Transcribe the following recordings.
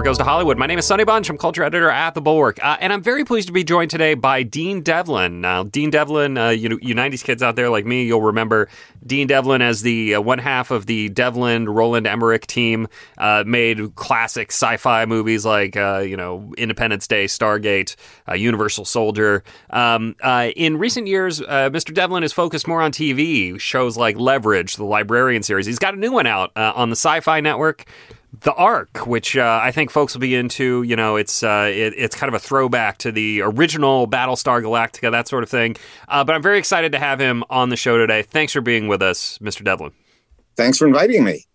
Bulwark Goes to Hollywood. My name is Sonny Bunch. I'm culture editor at The Bulwark. Uh, and I'm very pleased to be joined today by Dean Devlin. Now, Dean Devlin, uh, you, you 90s kids out there like me, you'll remember Dean Devlin as the uh, one half of the Devlin Roland Emmerich team, uh, made classic sci fi movies like, uh, you know, Independence Day, Stargate, Universal Soldier. Um, in recent years, Mr. Devlin is focused more on TV, shows like Leverage, the Librarian series. He's got a new one out on the Sci Fi Network the Ark, which uh, I think folks will be into. You know, it's uh, it, it's kind of a throwback to the original Battlestar Galactica, that sort of thing. Uh, but I'm very excited to have him on the show today. Thanks for being with us, Mr. Devlin. Thanks for inviting me.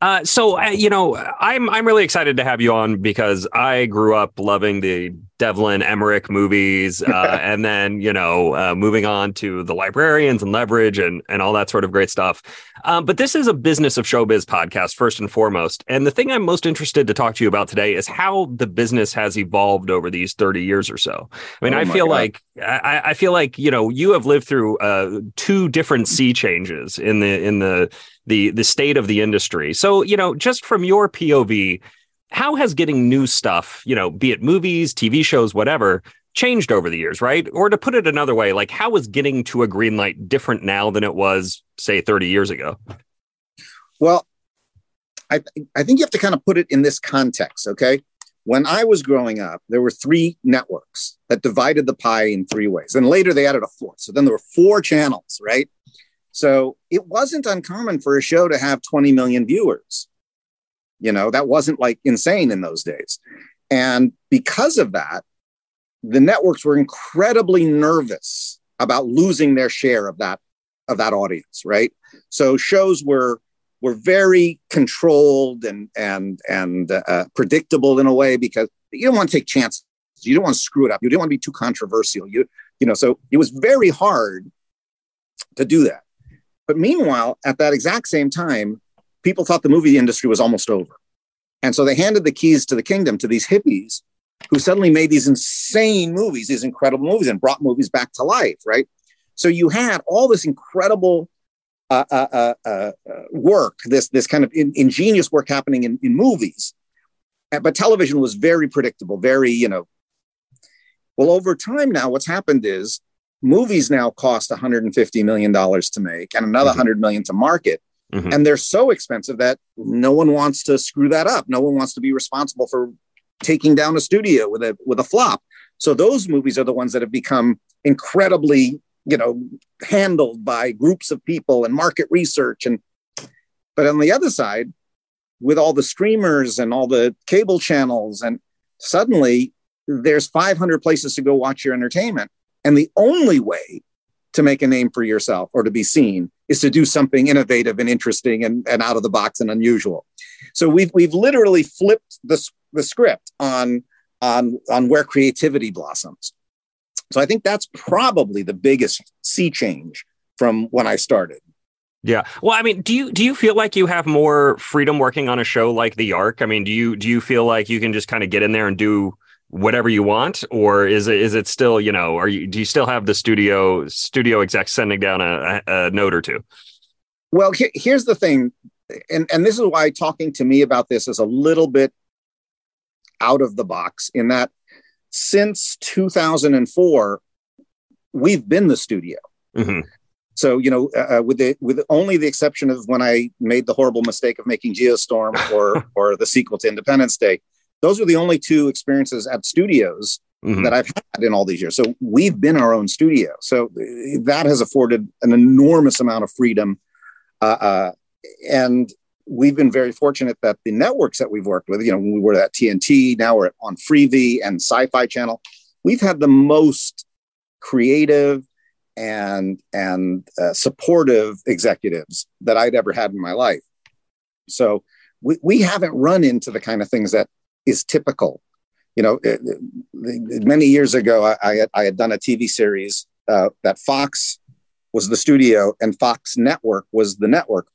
Uh, so uh, you know, I'm I'm really excited to have you on because I grew up loving the Devlin Emmerich movies, uh, and then you know, uh, moving on to the librarians and leverage and and all that sort of great stuff. Um, but this is a business of showbiz podcast first and foremost, and the thing I'm most interested to talk to you about today is how the business has evolved over these 30 years or so. I mean, oh I feel God. like I, I, feel like you know you have lived through uh, two different sea changes in the in the the the state of the industry. So, you know, just from your POV, how has getting new stuff, you know, be it movies, TV shows, whatever, changed over the years, right? Or to put it another way, like how is getting to a green light different now than it was, say, 30 years ago? Well, I, I think you have to kind of put it in this context, okay? When I was growing up, there were three networks that divided the pie in three ways. And later they added a fourth. So then there were four channels, right? So it wasn't uncommon for a show to have 20 million viewers. You know, that wasn't like insane in those days. And because of that, the networks were incredibly nervous about losing their share of that of that audience, right? So shows were were very controlled and and and uh, predictable in a way because you don't want to take chances. You don't want to screw it up. You don't want to be too controversial. You you know, so it was very hard to do that. But meanwhile, at that exact same time, people thought the movie industry was almost over. And so they handed the keys to the kingdom to these hippies who suddenly made these insane movies, these incredible movies, and brought movies back to life, right? So you had all this incredible uh, uh, uh, uh work, this, this kind of in, ingenious work happening in, in movies. But television was very predictable, very, you know. Well, over time now, what's happened is movies now cost 150 million dollars to make and another mm-hmm. 100 million to market mm-hmm. and they're so expensive that no one wants to screw that up. No one wants to be responsible for taking down a studio with a with a flop. So those movies are the ones that have become incredibly you know handled by groups of people and market research. And but on the other side with all the streamers and all the cable channels and suddenly there's 500 places to go watch your entertainment. And the only way to make a name for yourself or to be seen is to do something innovative and interesting and, and out of the box and unusual. So we've we've literally flipped the, the script on on on where creativity blossoms. So I think that's probably the biggest sea change from when I started. Yeah. Well, I mean, do you do you feel like you have more freedom working on a show like The Ark? I mean, do you do you feel like you can just kind of get in there and do whatever you want or is it is it still you know are you do you still have the studio studio exec sending down a, a note or two? Well he, here's the thing and and this is why talking to me about this is a little bit out of the box in that since 2004 we've been the studio. Mm-hmm. so you know uh, uh, with the with only the exception of when i made the horrible mistake of making geostorm or or the sequel to independence day those are the only two experiences at studios mm-hmm. that I've had in all these years. So we've been our own studio. So that has afforded an enormous amount of freedom. Uh, uh, and we've been very fortunate that the networks that we've worked with, you know, when we were at TNT, now we're on Freevee and Sci Fi Channel, we've had the most creative and and uh, supportive executives that I'd ever had in my life. So we, we haven't run into the kind of things that is typical. You know, many years ago, I, I, had, I, had, done a TV series uh, that Fox was the studio and Fox Network was the network.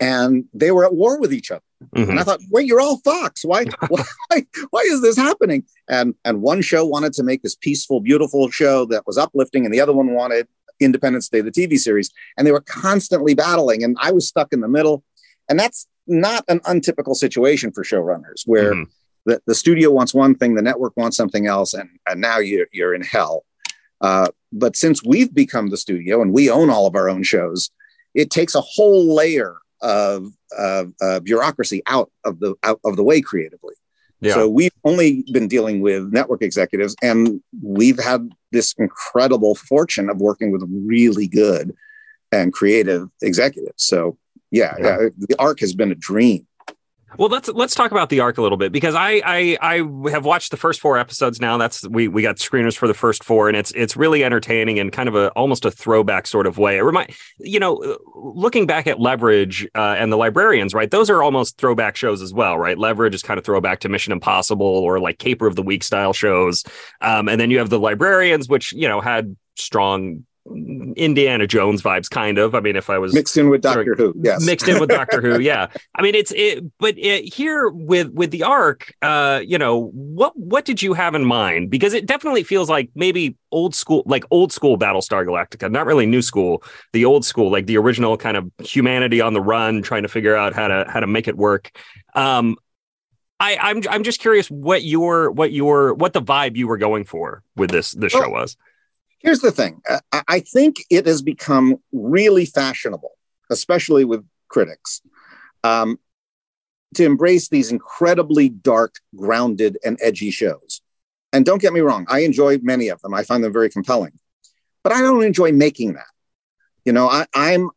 And they were at war with each other. Mm-hmm. And I thought, wait, you're all Fox. Why, why, why is this happening? And and one show wanted to make this peaceful, beautiful show that was uplifting, and the other one wanted Independence Day, the TV series. And they were constantly battling. And I was stuck in the middle. And that's not an untypical situation for showrunners where mm-hmm. the, the studio wants one thing, the network wants something else, and, and now you're, you're in hell. Uh, but since we've become the studio and we own all of our own shows, it takes a whole layer of, of uh, bureaucracy out of the out of the way creatively. Yeah. So we've only been dealing with network executives, and we've had this incredible fortune of working with really good and creative executives. So yeah, yeah. yeah the Ark has been a dream. Well, let's let's talk about the Ark a little bit because I, I I have watched the first four episodes now. That's we we got screeners for the first four, and it's it's really entertaining in kind of a almost a throwback sort of way. It remind you know, looking back at Leverage uh, and the Librarians, right? Those are almost throwback shows as well, right? Leverage is kind of throwback to Mission Impossible or like Caper of the Week style shows, um, and then you have the Librarians, which you know had strong Indiana Jones vibes, kind of. I mean, if I was mixed in with Doctor Who, yes, mixed in with Doctor Who, yeah. I mean, it's it, but it, here with with the Ark, uh, you know, what what did you have in mind? Because it definitely feels like maybe old school, like old school Battlestar Galactica, not really new school, the old school, like the original kind of humanity on the run, trying to figure out how to how to make it work. Um, I, I'm I'm just curious what your what your what the vibe you were going for with this this show was. Here's the thing I think it has become really fashionable, especially with critics, um, to embrace these incredibly dark, grounded, and edgy shows. And don't get me wrong, I enjoy many of them. I find them very compelling, but I don't enjoy making that. You know, I, I'm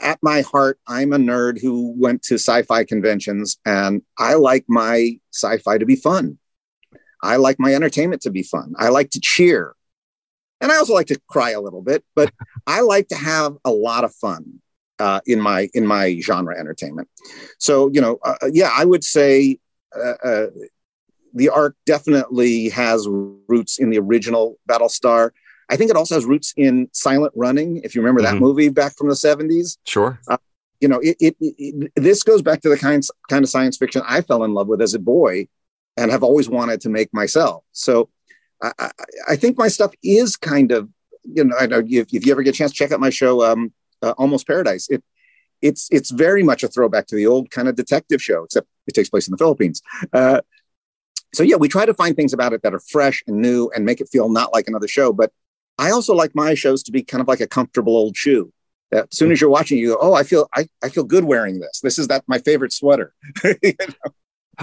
at my heart, I'm a nerd who went to sci fi conventions, and I like my sci fi to be fun. I like my entertainment to be fun. I like to cheer and I also like to cry a little bit, but I like to have a lot of fun uh, in my in my genre entertainment. So you know, uh, uh yeah, I would say uh, uh, the Ark definitely has roots in the original Battlestar. I think it also has roots in Silent Running. If you remember mm-hmm. that movie back from the seventies, sure. Uh, you know, it, it, it, this goes back to the kind kind of science fiction I fell in love with as a boy, and have always wanted to make myself. So I, I, think my stuff is kind of, you know, I know if, if you ever get a chance, check out my show, um, uh, Almost Paradise. It, it's it's very much a throwback to the old kind of detective show, except it takes place in the Philippines. Uh, so yeah, we try to find things about it that are fresh and new and make it feel not like another show. But I also like my shows to be kind of like a comfortable old shoe. That as soon as you're watching, you go, "Oh, I feel I, I feel good wearing this. This is that my favorite sweater." you know?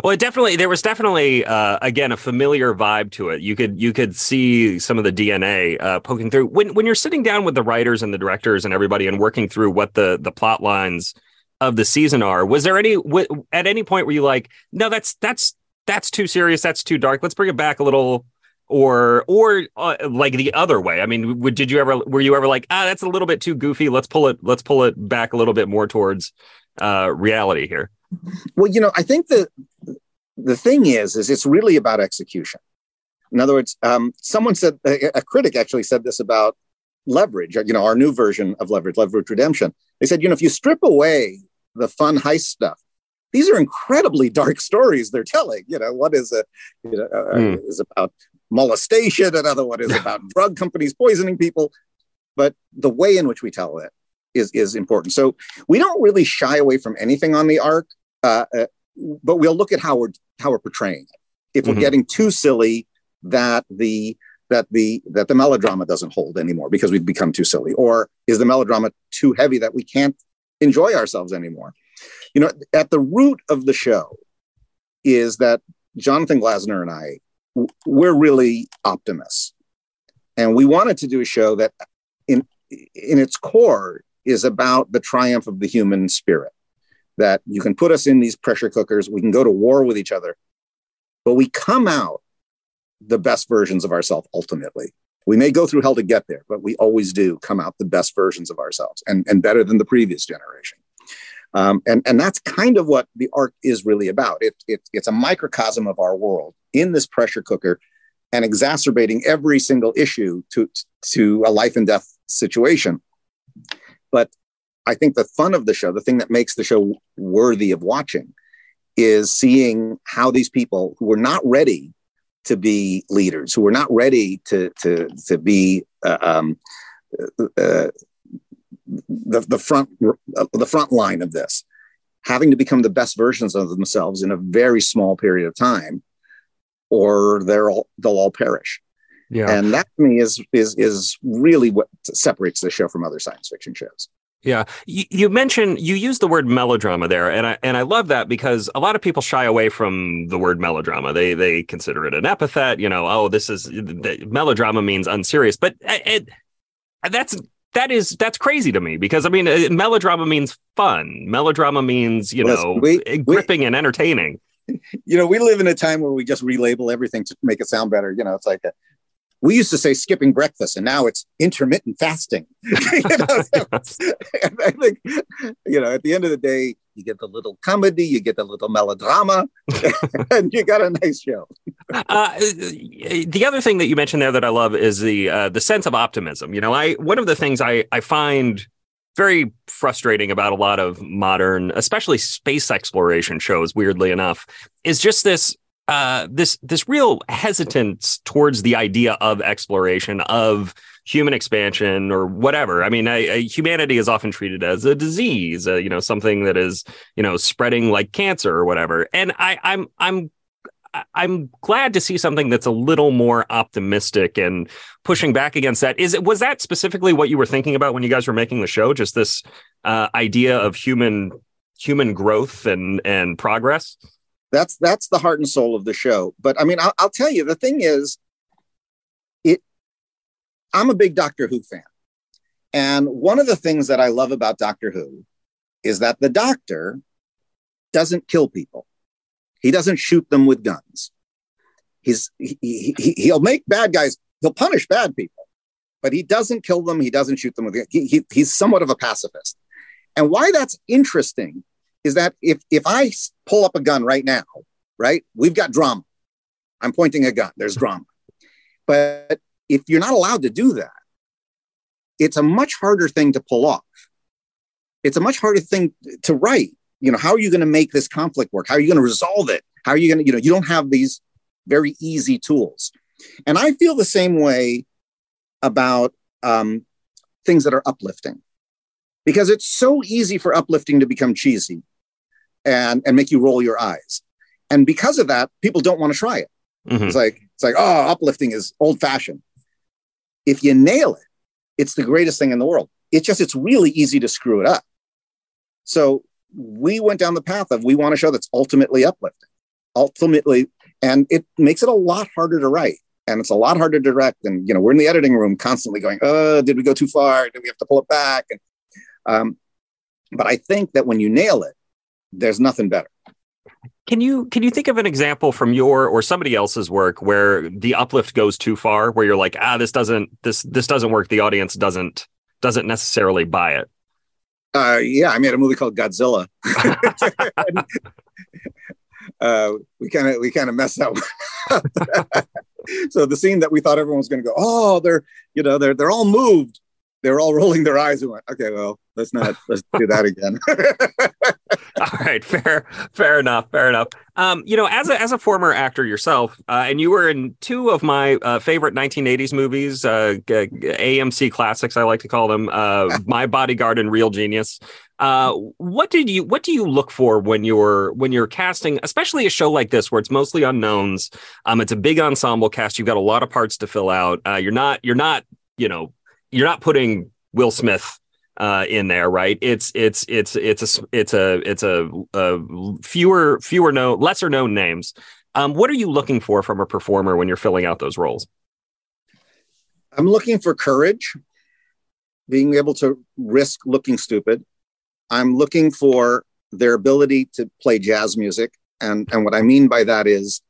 Well, it definitely there was definitely uh, again a familiar vibe to it. You could you could see some of the DNA uh, poking through when when you're sitting down with the writers and the directors and everybody and working through what the the plot lines of the season are. Was there any w- at any point where you like, no, that's that's that's too serious, that's too dark. Let's bring it back a little, or or uh, like the other way. I mean, w- did you ever were you ever like, ah, that's a little bit too goofy. Let's pull it let's pull it back a little bit more towards uh, reality here. Well, you know, I think the the thing is, is it's really about execution. In other words, um, someone said a, a, critic actually said this about leverage. You know, our new version of leverage, leverage redemption. They said, you know, if you strip away the fun heist stuff, these are incredibly dark stories they're telling. You know, one is a you know uh, mm. is about molestation, another one is about drug companies poisoning people. But the way in which we tell it is is important. So we don't really shy away from anything on the Ark. Uh, uh, but we'll look at how we're how we're portraying it. If we're mm-hmm. getting too silly, that the that the that the melodrama doesn't hold anymore because we've become too silly, or is the melodrama too heavy that we can't enjoy ourselves anymore? You know, at the root of the show is that Jonathan Glassner and I we're really optimists, and we wanted to do a show that in in its core is about the triumph of the human spirit that you can put us in these pressure cookers, we can go to war with each other, but we come out the best versions of ourselves ultimately. We may go through hell to get there, but we always do come out the best versions of ourselves and, and better than the previous generation. Um, and, and that's kind of what the Ark is really about. It, it, it's a microcosm of our world in this pressure cooker and exacerbating every single issue to, to a life and death situation. But I think the fun of the show, the thing that makes the show worthy of watching, is seeing how these people who were not ready to be leaders, who were not ready to to to be uh, um, uh, the the front uh, the front line of this, having to become the best versions of themselves in a very small period of time, or they're all they'll all perish. Yeah. And that to me is is is really what separates the show from other science fiction shows. Yeah, you, you, mentioned you use the word melodrama there, and I and I love that because a lot of people shy away from the word melodrama. They they consider it an epithet. You know, oh, this is the, melodrama means unserious, but it, that's that is that's crazy to me because I mean, uh, melodrama means fun. Melodrama means you know we, gripping we, and entertaining. You know, we live in a time where we just relabel everything to make it sound better. You know, it's like a, we used to say skipping breakfast, and now it's intermittent fasting. you know, and I think, you know, at the end of the day, you get the little comedy, you get the little melodrama, and you got a nice show. uh, the other thing that you mentioned there that I love is the uh, the sense of optimism. You know, I one of the things I I find very frustrating about a lot of modern, especially space exploration shows. Weirdly enough, is just this uh, this this real hesitance towards the idea of exploration of human expansion or whatever. I mean, I, I, humanity is often treated as a disease, uh, you know, something that is you know spreading like cancer or whatever. And I, I'm I'm I'm glad to see something that's a little more optimistic and pushing back against that. Is it was that specifically what you were thinking about when you guys were making the show? Just this uh, idea of human human growth and and progress. That's that's the heart and soul of the show. But I mean, I'll, I'll tell you, the thing is, it. I'm a big Doctor Who fan, and one of the things that I love about Doctor Who is that the Doctor doesn't kill people. He doesn't shoot them with guns. He's he, he, he'll make bad guys. He'll punish bad people, but he doesn't kill them. He doesn't shoot them with. He, he, he's somewhat of a pacifist, and why that's interesting is that if if I pull up a gun right now, right, we've got drama. I'm pointing a gun. There's drama. But if you're not allowed to do that, it's a much harder thing to pull off. It's a much harder thing to write. You know, how are you going to make this conflict work? How are you going to resolve it? How are you going to, you know, you don't have these very easy tools. And I feel the same way about um, things that are uplifting because it's so easy for uplifting to become cheesy and and make you roll your eyes. And because of that, people don't want to try it. Mm-hmm. It's like it's like oh, uplifting is old fashioned. If you nail it, it's the greatest thing in the world. It's just it's really easy to screw it up. So we went down the path of we want a show that's ultimately uplifting, ultimately, and it makes it a lot harder to write and it's a lot harder to direct. And you know, we're in the editing room constantly going, "Oh, did we go too far? Did we have to pull it back?" And um, but I think that when you nail it, there's nothing better. Can you can you think of an example from your or somebody else's work where the uplift goes too far, where you're like, ah, this doesn't this this doesn't work. The audience doesn't doesn't necessarily buy it. Uh, yeah, I made a movie called Godzilla. uh, we kind of we kind of messed up. so the scene that we thought everyone was going to go, oh, they're you know they're they're all moved they were all rolling their eyes and went, okay, well, let's not let's do that again. all right, fair, fair enough, fair enough. Um, you know, as a as a former actor yourself, uh, and you were in two of my uh, favorite 1980s movies, uh, AMC classics, I like to call them, uh, My Bodyguard and Real Genius. Uh, what did you what do you look for when you're when you're casting, especially a show like this where it's mostly unknowns? Um, it's a big ensemble cast. You've got a lot of parts to fill out. Uh, you're not you're not you know you're not putting Will Smith uh, in there, right? It's it's it's it's a it's a it's a, a fewer fewer known lesser known names. Um, what are you looking for from a performer when you're filling out those roles? I'm looking for courage, being able to risk looking stupid. I'm looking for their ability to play jazz music, and and what I mean by that is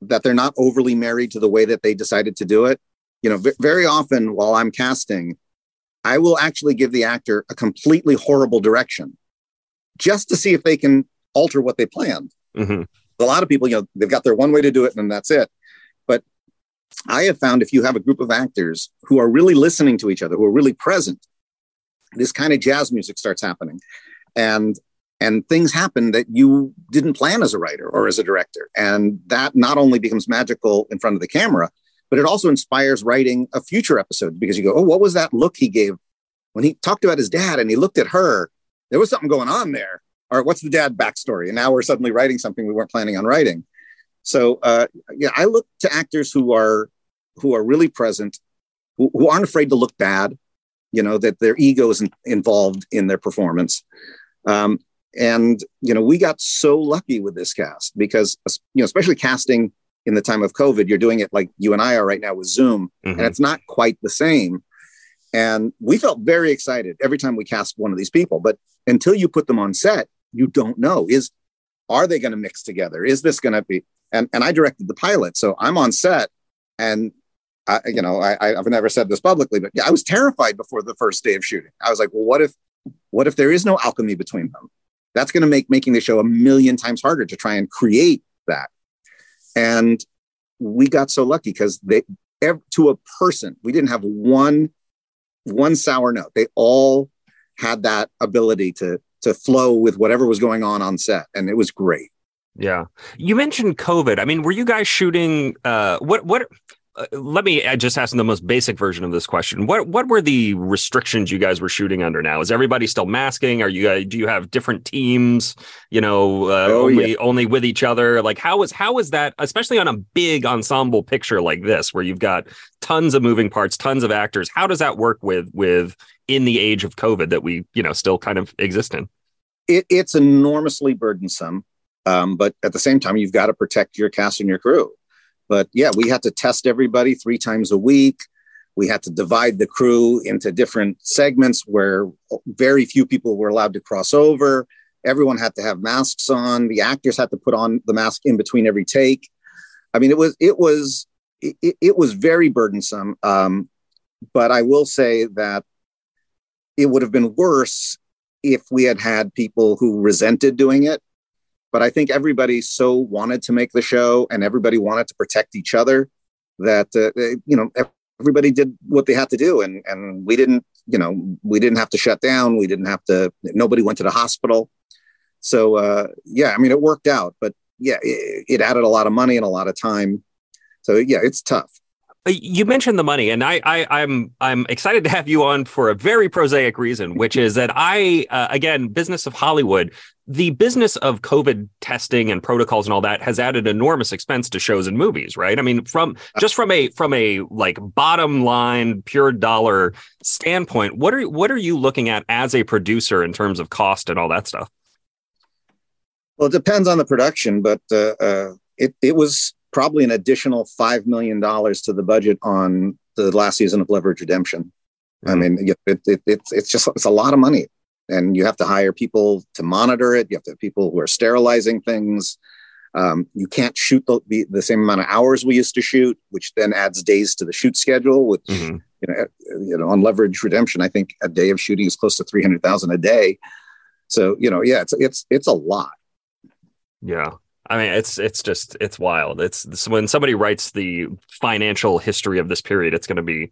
that they're not overly married to the way that they decided to do it you know, v- very often while I'm casting, I will actually give the actor a completely horrible direction just to see if they can alter what they planned. Mm-hmm. A lot of people, you know, they've got their one way to do it and that's it. But I have found if you have a group of actors who are really listening to each other, who are really present, this kind of jazz music starts happening. And and things happen that you didn't plan as a writer or as a director. And that not only becomes magical in front of the camera, but it also inspires writing a future episode because you go, oh, what was that look he gave when he talked about his dad and he looked at her? There was something going on there. Or what's the dad backstory? And now we're suddenly writing something we weren't planning on writing. So uh, yeah, I look to actors who are who are really present, who, who aren't afraid to look bad. You know that their ego isn't involved in their performance. Um, and you know, we got so lucky with this cast because you know, especially casting in the time of COVID, you're doing it like you and I are right now with Zoom, mm-hmm. and it's not quite the same. And we felt very excited every time we cast one of these people. But until you put them on set, you don't know is are they going to mix together? Is this going to be? And and I directed the pilot, so I'm on set, and I, you know I, I've never said this publicly, but yeah, I was terrified before the first day of shooting. I was like, well, what if what if there is no alchemy between them? That's going to make making the show a million times harder to try and create that. And we got so lucky because they to a person we didn't have one one sour note. They all had that ability to to flow with whatever was going on on set, and it was great. Yeah, you mentioned COVID. I mean, were you guys shooting? Uh, what what? Uh, let me just ask the most basic version of this question. What what were the restrictions you guys were shooting under? Now, is everybody still masking? Are you guys, do you have different teams? You know, uh, oh, only yeah. only with each other. Like, how is how is that? Especially on a big ensemble picture like this, where you've got tons of moving parts, tons of actors. How does that work with with in the age of COVID that we you know still kind of exist in? It, it's enormously burdensome, um, but at the same time, you've got to protect your cast and your crew but yeah, we had to test everybody three times a week. We had to divide the crew into different segments where very few people were allowed to cross over. Everyone had to have masks on. The actors had to put on the mask in between every take. I mean, it was it was it, it was very burdensome. Um, but I will say that it would have been worse if we had had people who resented doing it but I think everybody so wanted to make the show and everybody wanted to protect each other that, uh, you know, everybody did what they had to do. And, and we didn't, you know, we didn't have to shut down. We didn't have to, nobody went to the hospital. So, uh, yeah, I mean, it worked out, but yeah, it, it added a lot of money and a lot of time. So yeah, it's tough. Uh, you mentioned the money, and I, I, I'm I'm excited to have you on for a very prosaic reason, which is that I, uh, again, business of Hollywood, the business of COVID testing and protocols and all that has added enormous expense to shows and movies, right? I mean, from just from a from a like bottom line, pure dollar standpoint, what are what are you looking at as a producer in terms of cost and all that stuff? Well, it depends on the production, but uh, uh, it it was probably an additional $5 million to the budget on the last season of Leverage Redemption. Mm-hmm. I mean, it, it, it's, it's just, it's a lot of money and you have to hire people to monitor it. You have to have people who are sterilizing things. Um, you can't shoot the, the, same amount of hours we used to shoot, which then adds days to the shoot schedule. Which mm-hmm. you know, you know, on Leverage Redemption, I think a day of shooting is close to three hundred thousand a day. So you know, yeah, it's it's it's a lot. Yeah, I mean, it's it's just it's wild. It's, it's when somebody writes the financial history of this period, it's going to be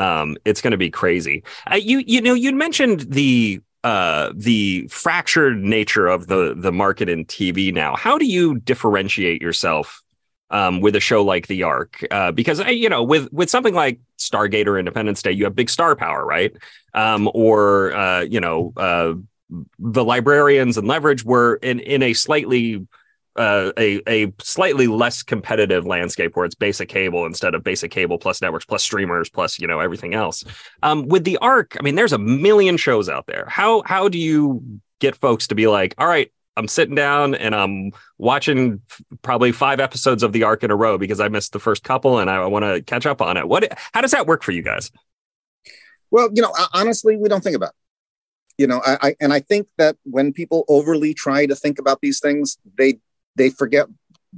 um it's going to be crazy. Uh, you you know you mentioned the uh the fractured nature of the the market in TV now. How do you differentiate yourself um, with a show like The Ark, uh, because you know, with with something like Stargate or Independence Day, you have big star power, right? Um, or uh, you know, uh, the librarians and Leverage were in in a slightly uh, a a slightly less competitive landscape where it's basic cable instead of basic cable plus networks plus streamers plus you know everything else. Um, with the Ark, I mean, there's a million shows out there. How how do you get folks to be like, all right, I'm sitting down and I'm watching probably five episodes of the Ark in a row because I missed the first couple and I want to catch up on it. What how does that work for you guys? Well, you know, honestly, we don't think about. It. You know, I, I and I think that when people overly try to think about these things, they they forget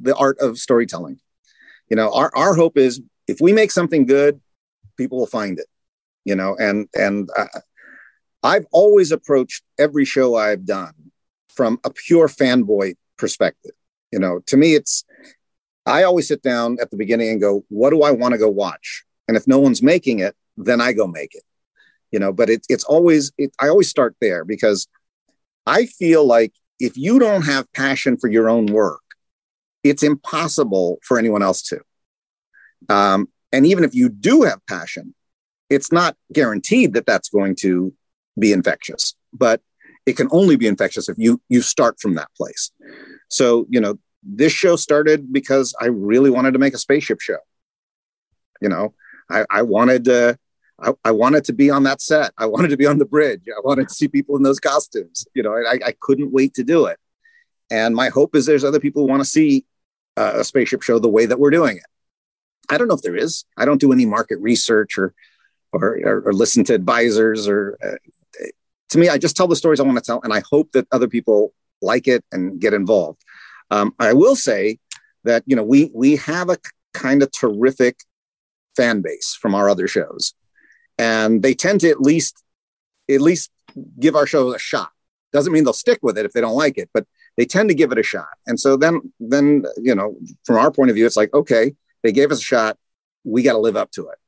the art of storytelling. You know, our, our hope is if we make something good, people will find it, you know, and, and I've always approached every show I've done from a pure fanboy perspective. You know, to me, it's, I always sit down at the beginning and go, what do I want to go watch? And if no one's making it, then I go make it. You know, but it, it's always, it, I always start there because I feel like if you don't have passion for your own work, it's impossible for anyone else to. Um, and even if you do have passion, it's not guaranteed that that's going to be infectious, but it can only be infectious if you you start from that place. So you know this show started because I really wanted to make a spaceship show. You know, I, I wanted to, I, I, wanted to be on that set. I wanted to be on the bridge. I wanted to see people in those costumes. You know, I, I couldn't wait to do it. And my hope is there's other people who want to see uh, a spaceship show the way that we're doing it. I don't know if there is. I don't do any market research or or, or, or listen to advisors or. Uh, to me, I just tell the stories I want to tell, and I hope that other people like it and get involved. Um, I will say that you know we we have a kind of terrific fan base from our other shows, and they tend to at least at least give our show a shot. Doesn't mean they'll stick with it if they don't like it, but they tend to give it a shot. And so then then you know from our point of view, it's like okay, they gave us a shot, we got to live up to it.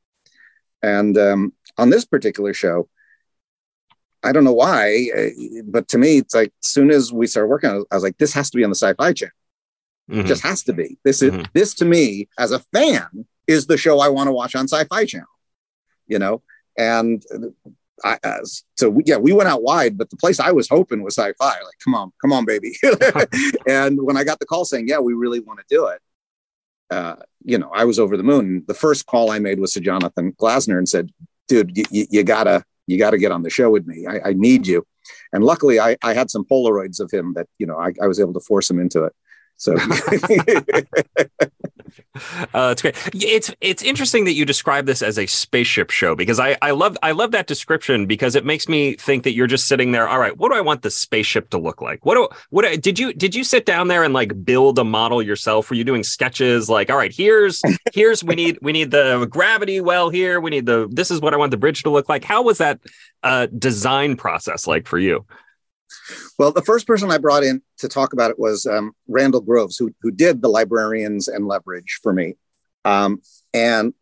And um, on this particular show, I don't know why, uh, but to me, it's like as soon as we started working, on it, I was like, this has to be on the Sci-Fi Channel. Mm-hmm. It just has to be. This is mm-hmm. this to me as a fan is the show I want to watch on Sci-Fi Channel. You know, and I, uh, so we, yeah, we went out wide, but the place I was hoping was Sci-Fi. Like, come on, come on, baby. and when I got the call saying, yeah, we really want to do it, uh, you know, I was over the moon. The first call I made was to Jonathan Glassner and said, dude, you, you gotta you got to get on the show with me. I, I need you. And luckily, I, I, had some Polaroids of him that you know I, I was able to force him into it. So uh, it's great. It's it's interesting that you describe this as a spaceship show because I I love I love that description because it makes me think that you're just sitting there. All right, what do I want the spaceship to look like? What do what did you did you sit down there and like build a model yourself? Were you doing sketches like all right, here's here's we need we need the gravity well here. We need the this is what I want the bridge to look like. How was that uh, design process like for you? Well, the first person I brought in to talk about it was um, Randall Groves, who, who did the librarians and leverage for me. Um, and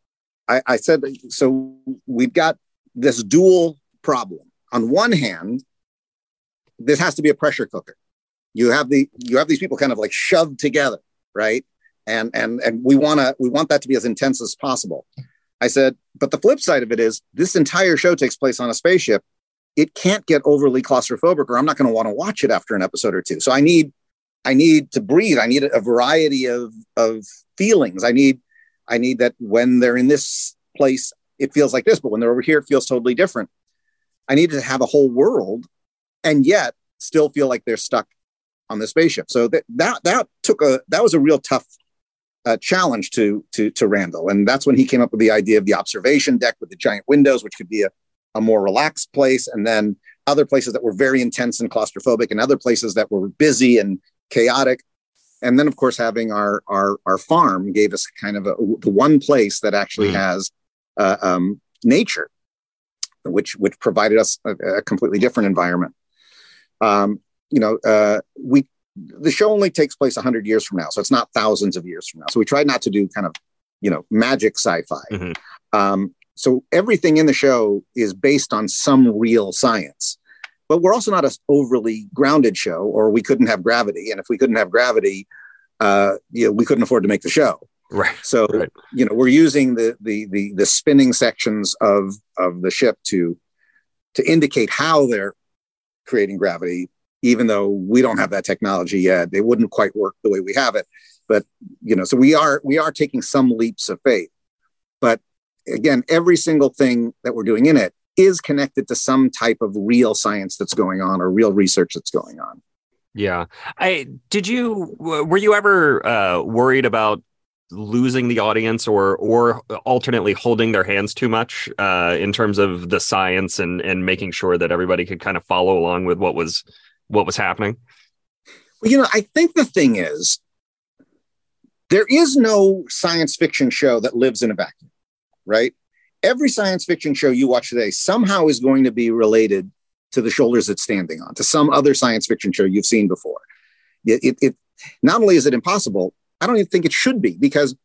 I, I said, so we've got this dual problem. On one hand, this has to be a pressure cooker. You have the you have these people kind of like shoved together, right? And and and we want to we want that to be as intense as possible. I said, but the flip side of it is this entire show takes place on a spaceship it can't get overly claustrophobic or I'm not going to want to watch it after an episode or two. So I need I need to breathe. I need a variety of of feelings. I need I need that when they're in this place it feels like this, but when they're over here it feels totally different. I need to have a whole world and yet still feel like they're stuck on the spaceship. So that that that took a that was a real tough uh, challenge to to to Randall, and that's when he came up with the idea of the observation deck with the giant windows, which could be a a more relaxed place, and then other places that were very intense and claustrophobic, and other places that were busy and chaotic. And then, of course, having our our our farm gave us kind of a, the one place that actually mm. has uh, um, nature, which which provided us a, a completely different environment. Um, you know, uh, we the show only takes place 100 years from now so it's not thousands of years from now so we tried not to do kind of you know magic sci-fi mm-hmm. um, so everything in the show is based on some real science. But we're also not an overly grounded show, or we couldn't have gravity. And if we couldn't have gravity, uh, you know, we couldn't afford to make the show. Right. So right. you know, we're using the, the the the spinning sections of of the ship to to indicate how they're creating gravity, even though we don't have that technology yet. It wouldn't quite work the way we have it. But you know, so we are we are taking some leaps of faith. But again, every single thing that we're doing in it is connected to some type of real science that's going on or real research that's going on. Yeah. I did you were you ever uh, worried about losing the audience or or alternately holding their hands too much uh, in terms of the science and and making sure that everybody could kind of follow along with what was what was happening? Well, you know, I think the thing is there is no science fiction show that lives in a vacuum right? Every science fiction show you watch today somehow is going to be related to the shoulders it's standing on, to some other science fiction show you've seen before. It, it, it not only is it impossible, I don't even think it should be because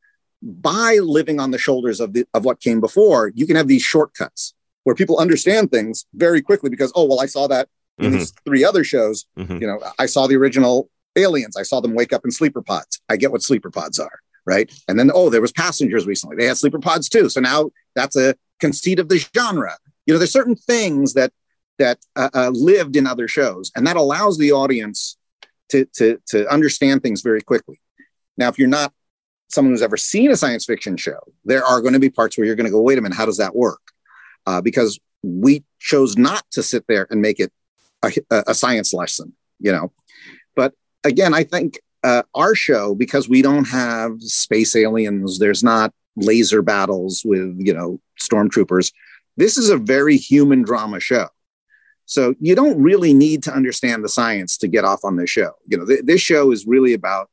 by living on the shoulders of the of what came before, you can have these shortcuts where people understand things very quickly because oh well, I saw that in mm-hmm. these three other shows. Mm-hmm. You know, I saw the original Aliens. I saw them wake up in sleeper pods. I get what sleeper pods are right? And then, oh, there was passengers recently. They had sleeper pods too. So now that's a conceit of the genre. You know, there's certain things that that uh, uh, lived in other shows, and that allows the audience to to to understand things very quickly. Now, if you're not someone who's ever seen a science fiction show, there are going to be parts where you're going to go, wait a minute, how does that work? Uh, because we chose not to sit there and make it a, a science lesson, you know. But again, I think uh, our show, because we don't have space aliens, there's not laser battles with, you know, stormtroopers. This is a very human drama show. So you don't really need to understand the science to get off on this show. You know, th- this show is really about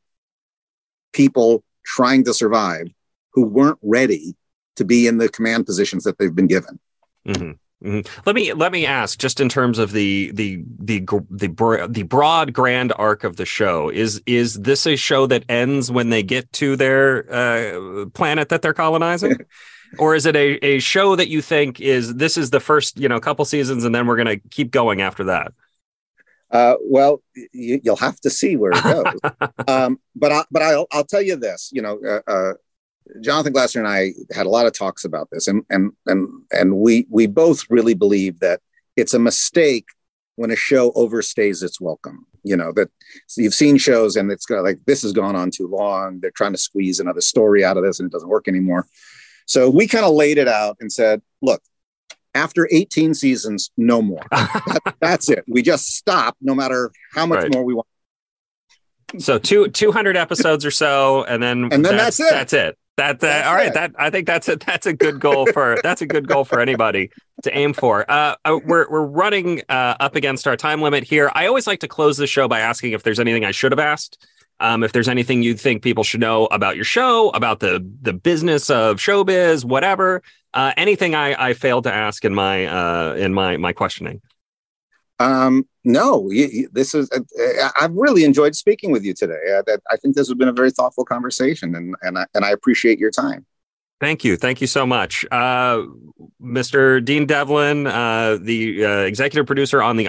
people trying to survive who weren't ready to be in the command positions that they've been given. Mm-hmm. Mm-hmm. Let me let me ask, just in terms of the the the the the broad grand arc of the show, is is this a show that ends when they get to their uh, planet that they're colonizing, or is it a, a show that you think is this is the first you know couple seasons and then we're going to keep going after that? Uh, well, you, will have to see where it goes. um, but I, but I'll, I'll tell you this. You know, uh, uh, Jonathan Glassner and I had a lot of talks about this, and and and and we we both really believe that it's a mistake when a show overstays its welcome. You know that you've seen shows and it's got like this has gone on too long. They're trying to squeeze another story out of this, and it doesn't work anymore. So we kind of laid it out and said, look, after 18 seasons, no more. that, that's it. We just stop, no matter how much right. more we want. So two 200 episodes or so, and then and then that's, that's it. That's it. That uh, all right. That I think that's a that's a good goal for that's a good goal for anybody to aim for. Uh, uh, we're we're running uh, up against our time limit here. I always like to close the show by asking if there's anything I should have asked. Um, if there's anything you think people should know about your show, about the the business of showbiz, whatever, uh, anything I, I failed to ask in my uh, in my my questioning. Um, no, this is. Uh, I've really enjoyed speaking with you today. I, I think this has been a very thoughtful conversation, and and I, and I appreciate your time. Thank you, thank you so much, uh, Mr. Dean Devlin, uh, the uh, executive producer on the.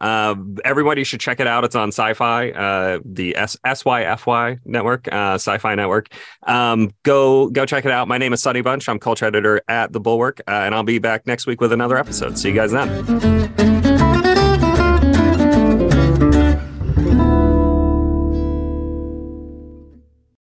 Uh, everybody should check it out. It's on uh, the SYFY network, uh, Syfy network. Um, go go check it out. My name is Sonny Bunch. I'm culture editor at the Bulwark, uh, and I'll be back next week with another episode. See you guys then.